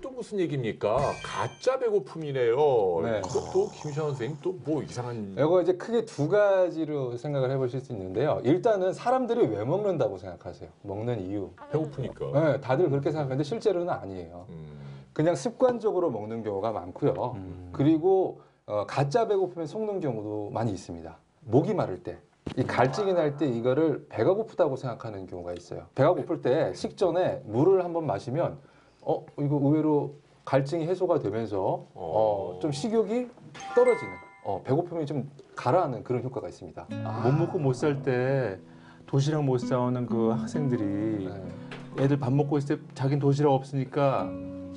또 무슨 얘기입니까? 가짜 배고픔이네요. 네. 그것도 김시환 선생님 또 뭐 이상한 이거 이제 크게 두 가지로 생각을 해보실 수 있는데요. 일단은 사람들이 왜 먹는다고 생각하세요? 먹는 이유. 배고프니까. 네, 다들 그렇게 생각하는데 실제로는 아니에요. 음. 그냥 습관적으로 먹는 경우가 많고요. 음. 그리고 어, 가짜 배고픔에 속는 경우도 많이 있습니다. 목이 마를 때. 이 갈증이 날 때 이거를 배가 고프다고 생각하는 경우가 있어요. 배가 고플 때 식전에 물을 한번 마시면 어 이거 의외로 갈증이 해소가 되면서 어, 좀 식욕이 떨어지는 어, 배고픔이 좀 가라앉는 그런 효과가 있습니다. 못 먹고 못 살 때 도시락 못 사오는 그 학생들이 네. 애들 밥 먹고 있을 때 자긴 도시락 없으니까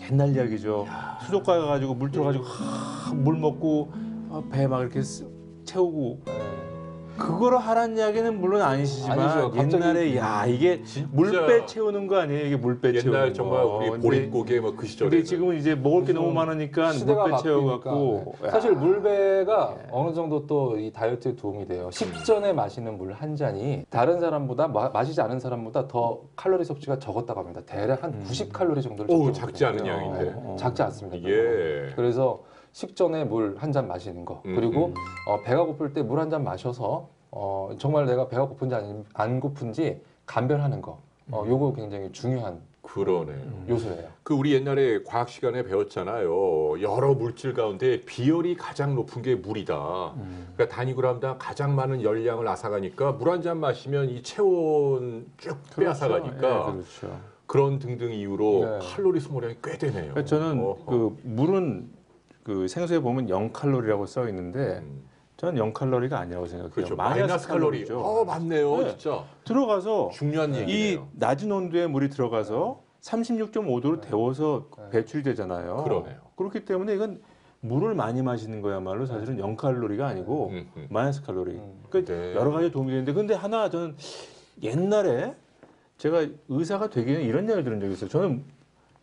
옛날 이야기죠. 수도가 가가지고 물 들어가지고 하, 물 먹고 아, 배막 이렇게 쓰- 채우고 네. 그거를 하라는 이야기는 물론 아니시지만 아니죠. 갑자기- 옛날에 야 이게 진짜 물배 채우는 거 아니에요? 이게 물배 채우는 옛날 거. 정말 우리 근데- 보릿고개 뭐그 시절에 근데 지금은 이제 먹을 게 너무 많으니까 시대가 물배 바뀌니까 채워갖고 네. 사실 물배가 예. 어느 정도 또 이 다이어트에 도움이 돼요. 식전에 마시는 물 한 잔이 다른 사람보다 마, 마시지 않은 사람보다 더 칼로리 섭취가 적었다고 합니다. 대략 한 음. 90 칼로리 정도를 오, 적게 작지 않은 먹거든요. 양인데. 어, 작지 않습니다. 예. 그래서 식전에 물 한 잔 마시는 거 음, 그리고 음. 어, 배가 고플 때 물 한 잔 마셔서 어, 정말 내가 배가 고픈지 아니, 안 고픈지 감별하는 거 어, 요거 굉장히 중요한 그러네요. 요소예요. 그 우리 옛날에 과학 시간에 배웠잖아요. 여러 물질 가운데 비열이 가장 높은 게 물이다. 음. 그러니까 단위그램당 가장 많은 열량을 앗아가니까 물 한 잔 마시면 이 체온 쭉 빼앗아가니까 예, 그렇죠. 그런 등등 이유로 네. 칼로리 소모량이 꽤 되네요. 그러니까 저는 어허. 그 물은 그 생수에 보면 0 칼로리라고 써 있는데 음, 저는 0 칼로리가 아니라고 생각해요. 그렇죠. 마이너스 칼로리. 칼로리죠. 어 맞네요, 네. 진짜 들어가서 중요한 이 얘기네요. 낮은 온도에 물이 들어가서 36.5도로 데워서 네. 배출되잖아요. 그러네요. 그렇기 때문에 이건 물을 많이 마시는 거야말로 사실은 0 칼로리가 아니고 음, 음. 마이너스 칼로리. 음. 그러니까 네. 여러 가지 도움이 되는데 근데 하나 저는 옛날에 제가 의사가 되기 전에 이런 얘기를 들은 적이 있어요. 저는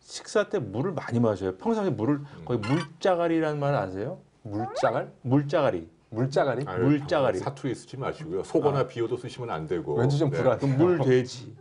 식사 때 물을 많이 마셔요. 평상시에 물을 음. 거의 물짜가리라는 말 아세요? 물짜갈? 물짜가리. 물짜갈이? 아유, 물짜가리. 사투리 쓰지 마시고요. 속어나 비어도 쓰시면 안 되고. 왠지 좀 네. 불안. 그 물돼지.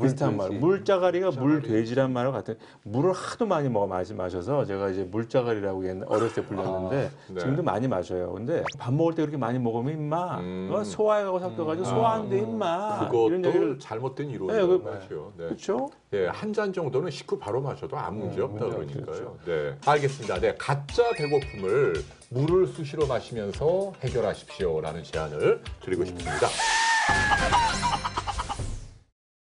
비슷한 말. 물짜가리. 물돼지란 말과 같은 물을 하도 많이 먹어 마시, 마셔서 제가 이제 물짜가리라고 옛날 어렸을 때 불렀는데 네. 지금도 많이 마셔요. 근데 밥 먹을 때 그렇게 많이 먹으면 임마 음. 어, 소화가 섞여가지고 음. 소화한데 아, 임마 이런 그것도 얘기를 잘못된 네, 이론이라고 그- 하죠. 네. 그렇죠? 예, 한잔 정도는 식후 바로 마셔도 아무 문제 네, 없다 없죠. 그러니까요. 네, 알겠습니다. 네, 가짜 배고픔을 물을 수시로 마시면서 해결하십시오라는 제안을 드리고 싶습니다.